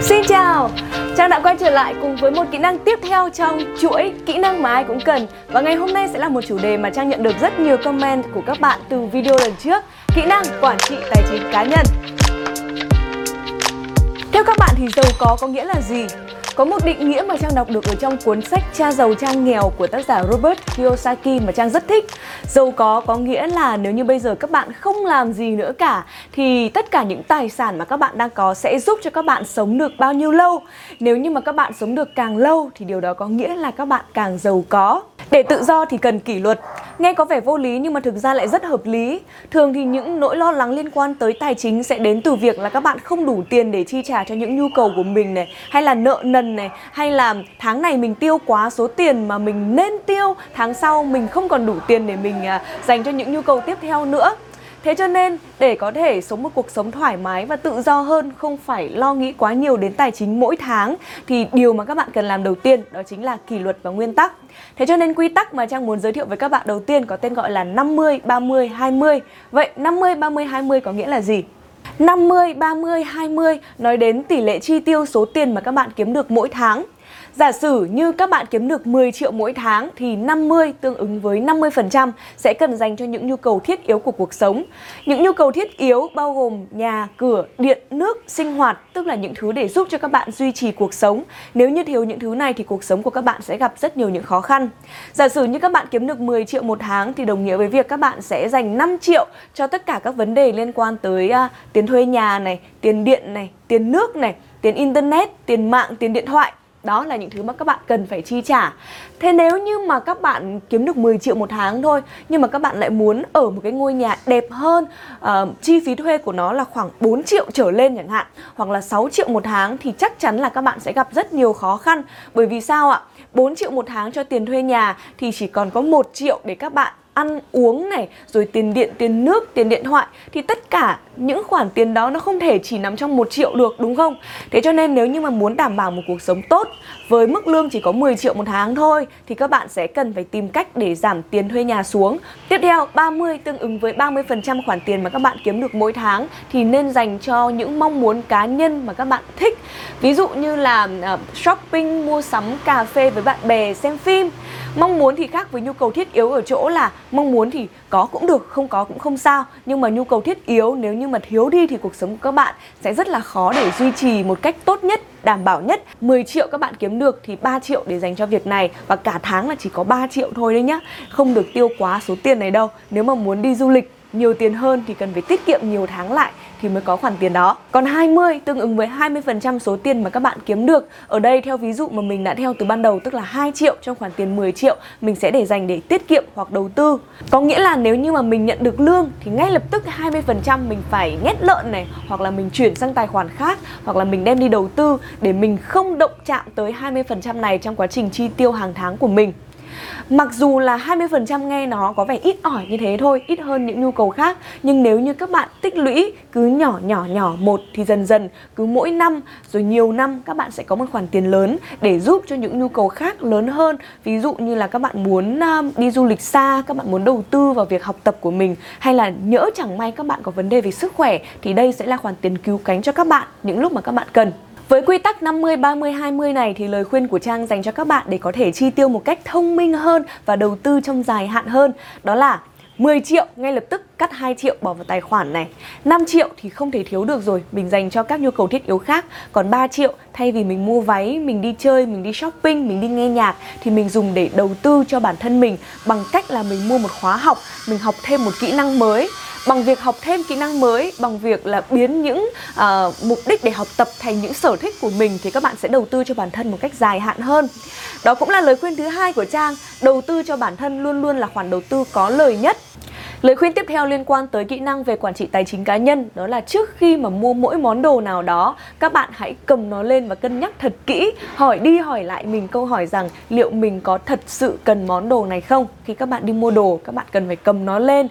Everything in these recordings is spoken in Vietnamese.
Xin chào, Trang đã quay trở lại cùng với một kỹ năng tiếp theo trong chuỗi kỹ năng mà ai cũng cần. Và ngày hôm nay sẽ là một chủ đề mà Trang nhận được rất nhiều comment của các bạn từ video lần trước. Kỹ năng quản trị tài chính cá nhân. Theo các bạn thì giàu có có nghĩa là gì? Có một định nghĩa mà Trang đọc được ở trong cuốn sách Cha giàu, cha nghèo của tác giả Robert Kiyosaki mà Trang rất thích. Giàu có có nghĩa là nếu như bây giờ các bạn không làm gì nữa cả, thì tất cả những tài sản mà các bạn đang có sẽ giúp cho các bạn sống được bao nhiêu lâu. Nếu như mà các bạn sống được càng lâu, thì điều đó có nghĩa là các bạn càng giàu có. Để tự do thì cần kỷ luật. Nghe có vẻ vô lý nhưng mà thực ra lại rất hợp lý. Thường thì những nỗi lo lắng liên quan tới tài chính sẽ đến từ việc là các bạn không đủ tiền để chi trả cho những nhu cầu của mình này, hay là nợ nần này, hay là tháng này mình tiêu quá số tiền mà mình nên tiêu, tháng sau mình không còn đủ tiền để mình à, dành cho những nhu cầu tiếp theo nữa. Thế cho nên để có thể sống một cuộc sống thoải mái và tự do hơn, không phải lo nghĩ quá nhiều đến tài chính mỗi tháng thì điều mà các bạn cần làm đầu tiên đó chính là kỷ luật và nguyên tắc. Thế cho nên quy tắc mà Trang muốn giới thiệu với các bạn đầu tiên có tên gọi là 50 30 20. Vậy 50 30 20 có nghĩa là gì? 50 30 20 nói đến tỷ lệ chi tiêu số tiền mà các bạn kiếm được mỗi tháng. Giả sử như các bạn kiếm được 10 triệu mỗi tháng thì 50 tương ứng với 50% sẽ cần dành cho những nhu cầu thiết yếu của cuộc sống. Những nhu cầu thiết yếu bao gồm nhà, cửa, điện, nước, sinh hoạt, tức là những thứ để giúp cho các bạn duy trì cuộc sống. Nếu như thiếu những thứ này thì cuộc sống của các bạn sẽ gặp rất nhiều những khó khăn. Giả sử như các bạn kiếm được 10 triệu một tháng thì đồng nghĩa với việc các bạn sẽ dành 5 triệu cho tất cả các vấn đề liên quan tới uh, tiền thuê nhà này, tiền điện này, tiền nước này, tiền internet, tiền mạng, tiền điện thoại đó là những thứ mà các bạn cần phải chi trả Thế nếu như mà các bạn kiếm được 10 triệu một tháng thôi Nhưng mà các bạn lại muốn ở một cái ngôi nhà đẹp hơn uh, Chi phí thuê của nó là khoảng 4 triệu trở lên chẳng hạn Hoặc là 6 triệu một tháng Thì chắc chắn là các bạn sẽ gặp rất nhiều khó khăn Bởi vì sao ạ? 4 triệu một tháng cho tiền thuê nhà Thì chỉ còn có 1 triệu để các bạn ăn uống này, rồi tiền điện, tiền nước, tiền điện thoại, thì tất cả những khoản tiền đó nó không thể chỉ nằm trong một triệu được, đúng không? Thế cho nên nếu như mà muốn đảm bảo một cuộc sống tốt với mức lương chỉ có 10 triệu một tháng thôi, thì các bạn sẽ cần phải tìm cách để giảm tiền thuê nhà xuống. Tiếp theo 30 tương ứng với 30% khoản tiền mà các bạn kiếm được mỗi tháng thì nên dành cho những mong muốn cá nhân mà các bạn thích. Ví dụ như là à, shopping, mua sắm, cà phê với bạn bè, xem phim. Mong muốn thì khác với nhu cầu thiết yếu ở chỗ là mong muốn thì có cũng được, không có cũng không sao. Nhưng mà nhu cầu thiết yếu nếu như mà thiếu đi thì cuộc sống của các bạn sẽ rất là khó để duy trì một cách tốt nhất, đảm bảo nhất. 10 triệu các bạn kiếm được thì 3 triệu để dành cho việc này và cả tháng là chỉ có 3 triệu thôi đấy nhá. Không được tiêu quá số tiền này đâu. Nếu mà muốn đi du lịch nhiều tiền hơn thì cần phải tiết kiệm nhiều tháng lại thì mới có khoản tiền đó. Còn 20 tương ứng với 20% số tiền mà các bạn kiếm được. Ở đây theo ví dụ mà mình đã theo từ ban đầu, tức là 2 triệu, trong khoản tiền 10 triệu, mình sẽ để dành để tiết kiệm hoặc đầu tư. Có nghĩa là nếu như mà mình nhận được lương thì ngay lập tức 20% mình phải nhét lợn này, hoặc là mình chuyển sang tài khoản khác, hoặc là mình đem đi đầu tư để mình không động chạm tới 20% này trong quá trình chi tiêu hàng tháng của mình. Mặc dù là 20% nghe nó có vẻ ít ỏi như thế thôi, ít hơn những nhu cầu khác Nhưng nếu như các bạn tích lũy cứ nhỏ nhỏ nhỏ một thì dần dần cứ mỗi năm rồi nhiều năm các bạn sẽ có một khoản tiền lớn để giúp cho những nhu cầu khác lớn hơn. Ví dụ như là các bạn muốn um, đi du lịch xa, các bạn muốn đầu tư vào việc học tập của mình Hay là nhỡ chẳng may các bạn có vấn đề về sức khỏe thì đây sẽ là khoản tiền cứu cánh cho các bạn những lúc mà các bạn cần với quy tắc 50 30 20 này thì lời khuyên của Trang dành cho các bạn để có thể chi tiêu một cách thông minh hơn và đầu tư trong dài hạn hơn đó là 10 triệu ngay lập tức cắt 2 triệu bỏ vào tài khoản này. 5 triệu thì không thể thiếu được rồi Mình dành cho các nhu cầu thiết yếu khác. Còn 3 triệu thay vì mình mua váy, mình đi chơi, mình đi shopping, mình đi nghe nhạc Thì mình dùng để đầu tư cho bản thân mình Bằng cách là mình mua một khóa học Mình học thêm một kỹ năng mới bằng việc học thêm kỹ năng mới bằng việc là biến những uh, mục đích để học tập thành những sở thích của mình thì các bạn sẽ đầu tư cho bản thân một cách dài hạn hơn. Đó cũng là lời khuyên thứ hai của trang đầu tư cho bản thân luôn luôn là khoản đầu tư có lời nhất. Lời khuyên tiếp theo liên quan tới kỹ năng về quản trị tài chính cá nhân đó là trước khi mà mua mỗi món đồ nào đó các bạn hãy cầm nó lên và cân nhắc thật kỹ hỏi đi hỏi lại mình câu hỏi rằng liệu mình có thật sự cần món đồ này không? Khi các bạn đi mua đồ các bạn cần phải cầm nó lên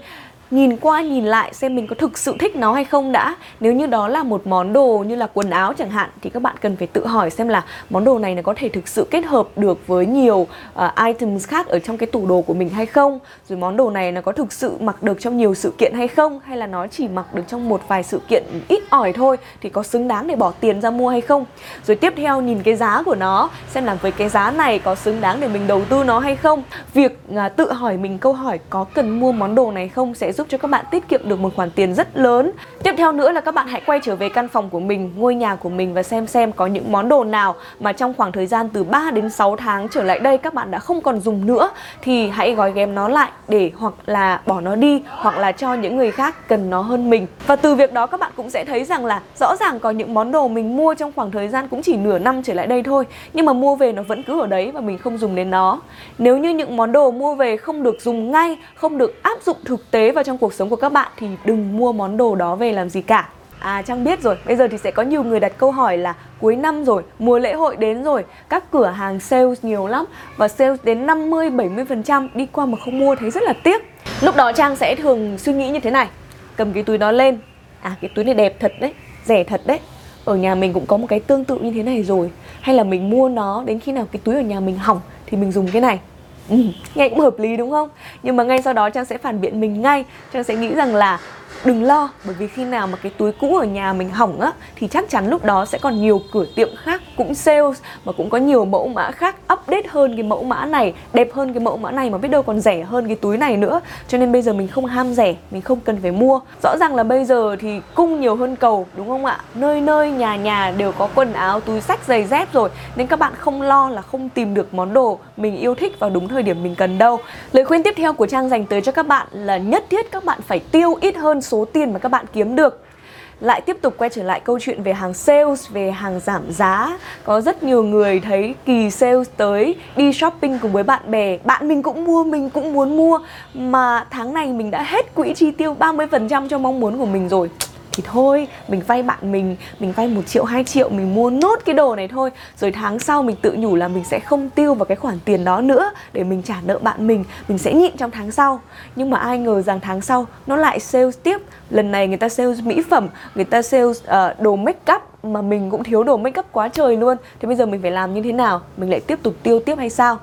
nhìn qua nhìn lại xem mình có thực sự thích nó hay không đã. Nếu như đó là một món đồ như là quần áo chẳng hạn thì các bạn cần phải tự hỏi xem là món đồ này nó có thể thực sự kết hợp được với nhiều uh, items khác ở trong cái tủ đồ của mình hay không? Rồi món đồ này nó có thực sự mặc được trong nhiều sự kiện hay không? Hay là nó chỉ mặc được trong một vài sự kiện ít ỏi thôi thì có xứng đáng để bỏ tiền ra mua hay không? Rồi tiếp theo nhìn cái giá của nó xem là với cái giá này có xứng đáng để mình đầu tư nó hay không? Việc uh, tự hỏi mình câu hỏi có cần mua món đồ này không sẽ giúp cho các bạn tiết kiệm được một khoản tiền rất lớn. Tiếp theo nữa là các bạn hãy quay trở về căn phòng của mình, ngôi nhà của mình và xem xem có những món đồ nào mà trong khoảng thời gian từ 3 đến 6 tháng trở lại đây các bạn đã không còn dùng nữa thì hãy gói ghém nó lại để hoặc là bỏ nó đi hoặc là cho những người khác cần nó hơn mình. Và từ việc đó các bạn cũng sẽ thấy rằng là rõ ràng có những món đồ mình mua trong khoảng thời gian cũng chỉ nửa năm trở lại đây thôi nhưng mà mua về nó vẫn cứ ở đấy và mình không dùng đến nó. Nếu như những món đồ mua về không được dùng ngay, không được áp dụng thực tế vào trong cuộc sống của các bạn thì đừng mua món đồ đó về làm gì cả À Trang biết rồi, bây giờ thì sẽ có nhiều người đặt câu hỏi là cuối năm rồi, mùa lễ hội đến rồi, các cửa hàng sales nhiều lắm và sales đến 50 70% đi qua mà không mua thấy rất là tiếc. Lúc đó Trang sẽ thường suy nghĩ như thế này, cầm cái túi đó lên. À cái túi này đẹp thật đấy, rẻ thật đấy. Ở nhà mình cũng có một cái tương tự như thế này rồi, hay là mình mua nó đến khi nào cái túi ở nhà mình hỏng thì mình dùng cái này Ừ, nghe cũng hợp lý đúng không? Nhưng mà ngay sau đó Trang sẽ phản biện mình ngay Trang sẽ nghĩ rằng là đừng lo, bởi vì khi nào mà cái túi cũ ở nhà mình hỏng á, thì chắc chắn lúc đó sẽ còn nhiều cửa tiệm khác, cũng sales, mà cũng có nhiều mẫu mã khác update hơn cái mẫu mã này, đẹp hơn cái mẫu mã này mà biết đâu còn rẻ hơn cái túi này nữa. Cho nên bây giờ mình không ham rẻ, mình không cần phải mua. Rõ ràng là bây giờ thì cung nhiều hơn cầu, đúng không ạ? Nơi nơi, nhà nhà đều có quần áo, túi sách giày dép rồi. Nên các bạn không lo là không tìm được món đồ mình yêu thích vào đúng thời điểm mình cần đâu. Lời khuyên tiếp theo của trang dành tới cho các bạn là nhất thiết các bạn phải tiêu ít hơn số tiền mà các bạn kiếm được. Lại tiếp tục quay trở lại câu chuyện về hàng sales, về hàng giảm giá. Có rất nhiều người thấy kỳ sales tới đi shopping cùng với bạn bè. Bạn mình cũng mua, mình cũng muốn mua. Mà tháng này mình đã hết quỹ chi tiêu 30% cho mong muốn của mình rồi thì thôi mình vay bạn mình mình vay một triệu hai triệu mình mua nốt cái đồ này thôi. Rồi tháng sau mình tự nhủ là mình sẽ không tiêu vào cái khoản tiền đó nữa để mình trả nợ bạn mình mình sẽ nhịn trong tháng sau. Nhưng mà ai ngờ rằng tháng sau nó lại sales tiếp. Lần này người ta sales mỹ phẩm người ta sales uh, ờ, đồ make up mà mình cũng thiếu đồ make up quá trời luôn. Thì bây giờ mình phải làm như thế nào? Mình lại tiếp tục tiêu tiếp hay sao?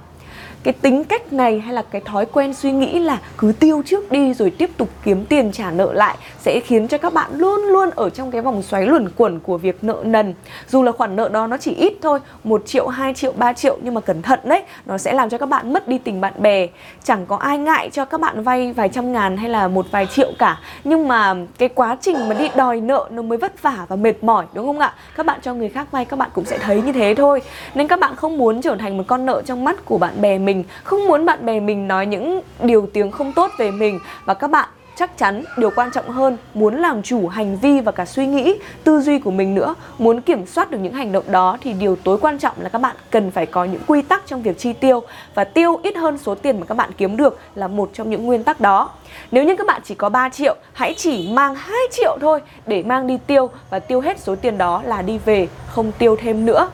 Cái tính cách này hay là cái thói quen suy nghĩ là cứ tiêu trước đi rồi tiếp tục kiếm tiền trả nợ lại sẽ khiến cho các bạn luôn luôn ở trong cái vòng xoáy luẩn quẩn của việc nợ nần. Dù là khoản nợ đó nó chỉ ít thôi, một triệu 2 triệu 3 triệu nhưng mà cẩn thận đấy, nó sẽ làm cho các bạn mất đi tình bạn bè. Chẳng có ai ngại cho các bạn vay vài trăm ngàn hay là một vài triệu cả, nhưng mà cái quá trình mà đi đòi nợ nó mới vất vả và mệt mỏi, đúng không ạ? Các bạn cho người khác vay, các bạn cũng sẽ thấy như thế thôi. Nên các bạn không muốn trở thành một con nợ trong mắt của bạn bè mình mình, không muốn bạn bè mình nói những điều tiếng không tốt về mình. Và các bạn chắc chắn điều quan trọng hơn, muốn làm chủ hành vi và cả suy nghĩ, tư duy của mình nữa. Muốn kiểm soát được những hành động đó thì điều tối quan trọng là các bạn cần phải có những quy tắc trong việc chi tiêu. Và tiêu ít hơn số tiền mà các bạn kiếm được là một trong những nguyên tắc đó. Nếu như các bạn chỉ có 3 triệu, hãy chỉ mang 2 triệu thôi để mang đi tiêu. Và tiêu hết số tiền đó là đi về, không tiêu thêm nữa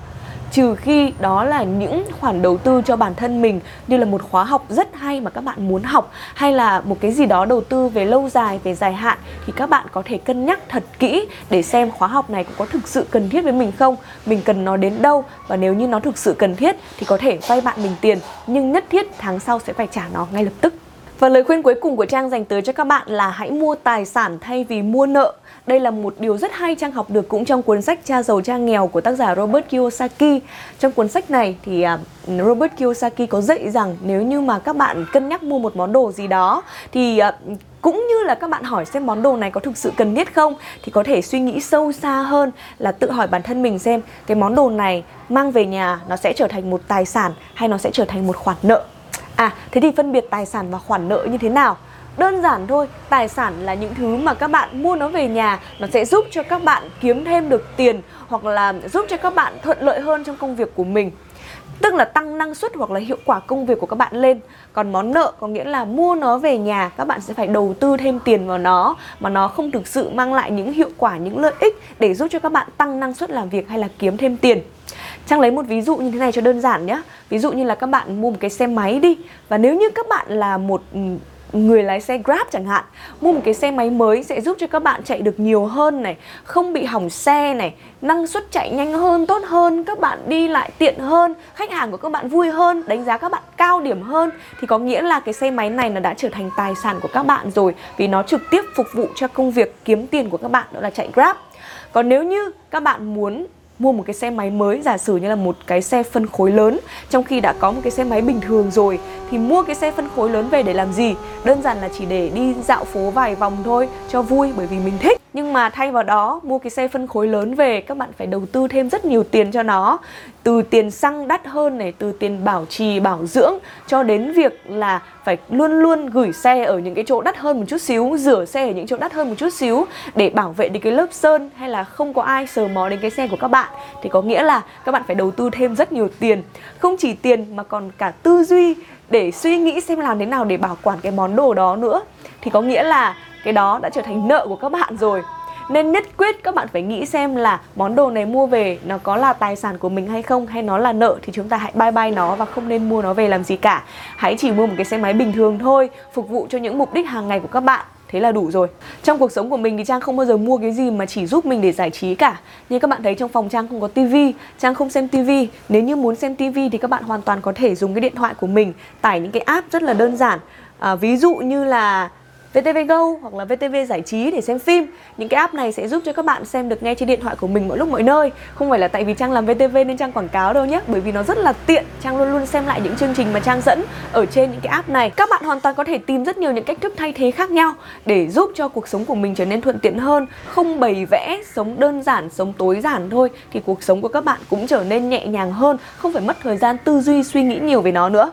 trừ khi đó là những khoản đầu tư cho bản thân mình, như là một khóa học rất hay mà các bạn muốn học, hay là một cái gì đó đầu tư về lâu dài, về dài hạn, thì các bạn có thể cân nhắc thật kỹ để xem khóa học này có thực sự cần thiết với mình không, mình cần nó đến đâu, và nếu như nó thực sự cần thiết thì có thể vay bạn mình tiền, nhưng nhất thiết tháng sau sẽ phải trả nó ngay lập tức và lời khuyên cuối cùng của Trang dành tới cho các bạn là hãy mua tài sản thay vì mua nợ. Đây là một điều rất hay Trang học được cũng trong cuốn sách Cha giàu cha nghèo của tác giả Robert Kiyosaki. Trong cuốn sách này thì à, Robert Kiyosaki có dạy rằng nếu như mà các bạn cân nhắc mua một món đồ gì đó thì à, cũng như là các bạn hỏi xem món đồ này có thực sự cần thiết không thì có thể suy nghĩ sâu xa hơn là tự hỏi bản thân mình xem cái món đồ này mang về nhà nó sẽ trở thành một tài sản hay nó sẽ trở thành một khoản nợ À, thế thì phân biệt tài sản và khoản nợ như thế nào? Đơn giản thôi, tài sản là những thứ mà các bạn mua nó về nhà Nó sẽ giúp cho các bạn kiếm thêm được tiền Hoặc là giúp cho các bạn thuận lợi hơn trong công việc của mình. Tức là tăng năng suất hoặc là hiệu quả công việc của các bạn lên. Còn món nợ có nghĩa là mua nó về nhà Các bạn sẽ phải đầu tư thêm tiền vào nó Mà nó không thực sự mang lại những hiệu quả, những lợi ích Để giúp cho các bạn tăng năng suất làm việc hay là kiếm thêm tiền. Trang lấy một ví dụ như thế này cho đơn giản nhé Ví dụ như là các bạn mua một cái xe máy đi. Và nếu như các bạn là một ừ, người lái xe Grab chẳng hạn, mua một cái xe máy mới sẽ giúp cho các bạn chạy được nhiều hơn này, không bị hỏng xe này, năng suất chạy nhanh hơn, tốt hơn, các bạn đi lại tiện hơn, khách hàng của các bạn vui hơn, đánh giá các bạn cao điểm hơn. Thì có nghĩa là cái xe máy này nó đã trở thành tài sản của các bạn rồi, vì nó trực tiếp phục vụ cho công việc kiếm tiền của các bạn, đó là chạy Grab. Còn nếu như các bạn muốn mua một cái xe máy mới, giả sử như là một cái xe phân khối lớn, trong khi đã có một cái xe máy bình thường rồi, thì mua cái xe phân khối lớn về để làm gì? Đơn giản là chỉ để đi dạo phố vài vòng thôi, cho vui, bởi vì mình thích nhưng mà thay vào đó, mua cái xe phân khối lớn về, các bạn phải đầu tư thêm rất nhiều tiền cho nó. Từ tiền xăng đắt hơn này, từ tiền bảo trì, bảo dưỡng, cho đến việc là phải luôn luôn gửi xe ở những cái chỗ đắt hơn một chút xíu, rửa xe ở những chỗ đắt hơn một chút xíu để bảo vệ được cái lớp sơn hay là không có ai sờ mó đến cái xe của các bạn. Thì có nghĩa là các bạn phải đầu tư thêm rất nhiều tiền. Không chỉ tiền mà còn cả tư duy để suy nghĩ xem làm thế nào để bảo quản cái món đồ đó nữa. Thì có nghĩa là cái đó đã trở thành nợ của các bạn rồi. Nên nhất quyết các bạn phải nghĩ xem là món đồ này mua về nó có là tài sản của mình hay không hay nó là nợ thì chúng ta hãy bye bye nó và không nên mua nó về làm gì cả. Hãy chỉ mua một cái xe máy bình thường thôi, phục vụ cho những mục đích hàng ngày của các bạn thế là đủ rồi. Trong cuộc sống của mình thì trang không bao giờ mua cái gì mà chỉ giúp mình để giải trí cả. Như các bạn thấy trong phòng trang không có tivi trang không xem tivi nếu như muốn xem tivi thì các bạn hoàn toàn có thể dùng cái điện thoại của mình tải những cái app rất là đơn giản. À, ví dụ như là VTV Go hoặc là VTV Giải trí để xem phim. Những cái app này sẽ giúp cho các bạn xem được ngay trên điện thoại của mình mọi lúc mọi nơi. Không phải là tại vì Trang làm VTV nên Trang quảng cáo đâu nhé Bởi vì nó rất là tiện. Trang luôn luôn xem lại những chương trình mà Trang dẫn ở trên những cái app này. Các bạn hoàn toàn có thể tìm rất nhiều những cách thức thay thế khác nhau Để giúp cho cuộc sống của mình trở nên thuận tiện hơn. Không bày vẽ, sống đơn giản, sống tối giản thôi Thì cuộc sống của các bạn cũng trở nên nhẹ nhàng hơn Không phải mất thời gian tư duy suy nghĩ nhiều về nó nữa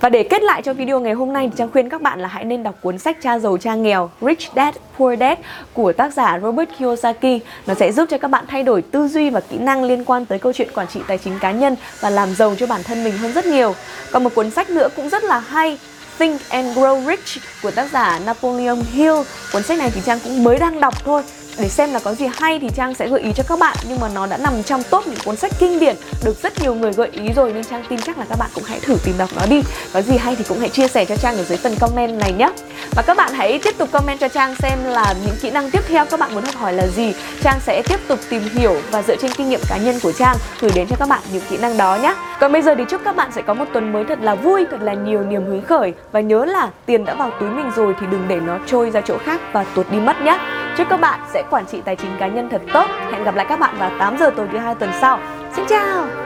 và để kết lại cho video ngày hôm nay, thì Trang khuyên các bạn là hãy nên đọc cuốn sách Cha giàu, cha nghèo, Rich Dad, Poor Dad của tác giả Robert Kiyosaki. Nó sẽ giúp cho các bạn thay đổi tư duy và kỹ năng liên quan tới câu chuyện quản trị tài chính cá nhân và làm giàu cho bản thân mình hơn rất nhiều. Còn một cuốn sách nữa cũng rất là hay Think and Grow Rich của tác giả Napoleon Hill. Cuốn sách này thì Trang cũng mới đang đọc thôi. Để xem là có gì hay thì Trang sẽ gợi ý cho các bạn. Nhưng mà nó đã nằm trong top những cuốn sách kinh điển được rất nhiều người gợi ý rồi, nên Trang tin chắc là các bạn cũng hãy thử tìm đọc nó đi. Có gì hay thì cũng hãy chia sẻ cho Trang ở dưới phần comment này nhé. Và các bạn hãy tiếp tục comment cho Trang xem là những kỹ năng tiếp theo các bạn muốn học hỏi là gì. Trang sẽ tiếp tục tìm hiểu và dựa trên kinh nghiệm cá nhân của Trang gửi đến cho các bạn những kỹ năng đó nhé còn bây giờ thì chúc các bạn sẽ có một tuần mới thật là vui, thật là nhiều niềm hứng khởi và nhớ là tiền đã vào túi mình rồi thì đừng để nó trôi ra chỗ khác và tuột đi mất nhé Chúc các bạn sẽ quản trị tài chính cá nhân thật tốt. Hẹn gặp lại các bạn vào 8 giờ tối thứ hai tuần sau. Xin chào!